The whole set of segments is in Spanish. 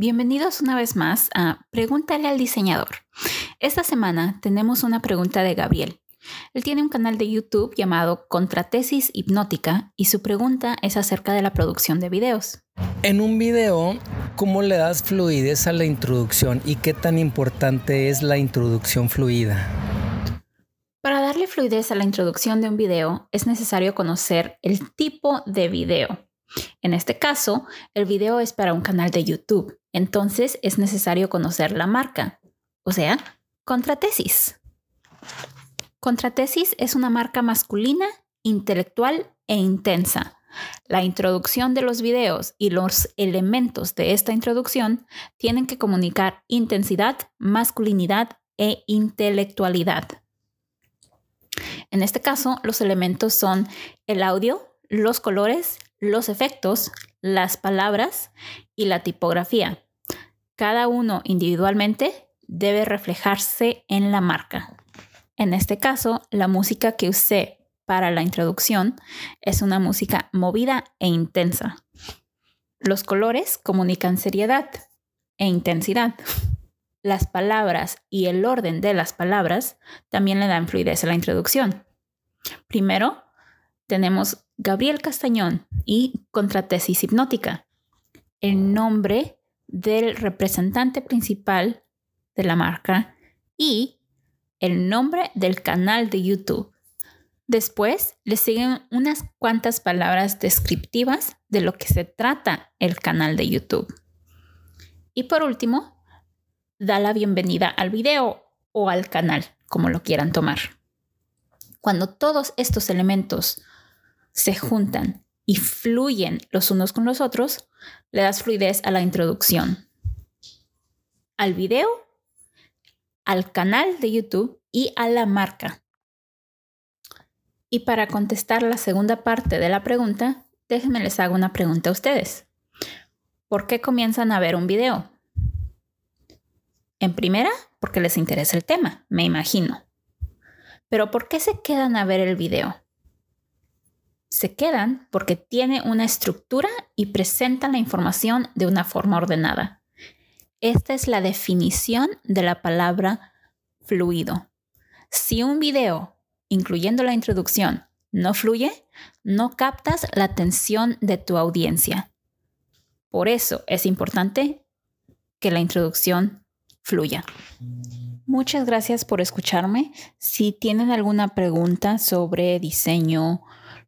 Bienvenidos una vez más a Pregúntale al diseñador. Esta semana tenemos una pregunta de Gabriel. Él tiene un canal de YouTube llamado Contratesis Hipnótica y su pregunta es acerca de la producción de videos. En un video, ¿cómo le das fluidez a la introducción y qué tan importante es la introducción fluida? Para darle fluidez a la introducción de un video es necesario conocer el tipo de video. En este caso, el video es para un canal de YouTube, entonces es necesario conocer la marca, o sea, Contratesis. Contratesis es una marca masculina, intelectual e intensa. La introducción de los videos y los elementos de esta introducción tienen que comunicar intensidad, masculinidad e intelectualidad. En este caso, los elementos son el audio, los colores, los efectos, las palabras y la tipografía. Cada uno individualmente debe reflejarse en la marca. En este caso, la música que usé para la introducción es una música movida e intensa. Los colores comunican seriedad e intensidad. Las palabras y el orden de las palabras también le dan fluidez a la introducción. Primero, tenemos Gabriel Castañón y Contratesis Hipnótica, el nombre del representante principal de la marca y el nombre del canal de YouTube. Después le siguen unas cuantas palabras descriptivas de lo que se trata el canal de YouTube. Y por último, da la bienvenida al video o al canal, como lo quieran tomar. Cuando todos estos elementos se juntan y fluyen los unos con los otros, le das fluidez a la introducción, al video, al canal de YouTube y a la marca. Y para contestar la segunda parte de la pregunta, déjenme les hago una pregunta a ustedes. ¿Por qué comienzan a ver un video? En primera, porque les interesa el tema, me imagino. Pero ¿por qué se quedan a ver el video? Se quedan porque tiene una estructura y presenta la información de una forma ordenada. Esta es la definición de la palabra fluido. Si un video, incluyendo la introducción, no fluye, no captas la atención de tu audiencia. Por eso es importante que la introducción fluya. Muchas gracias por escucharme. Si tienen alguna pregunta sobre diseño,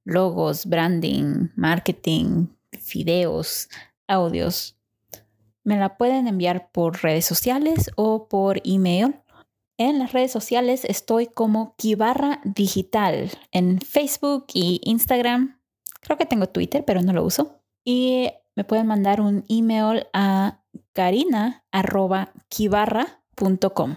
logos, branding, marketing, videos, audios, me la pueden enviar por redes sociales o por email. En las redes sociales estoy como Kibarra Digital en Facebook y Instagram. Creo que tengo Twitter, pero no lo uso. Y me pueden mandar un email a karina.kibarra.com.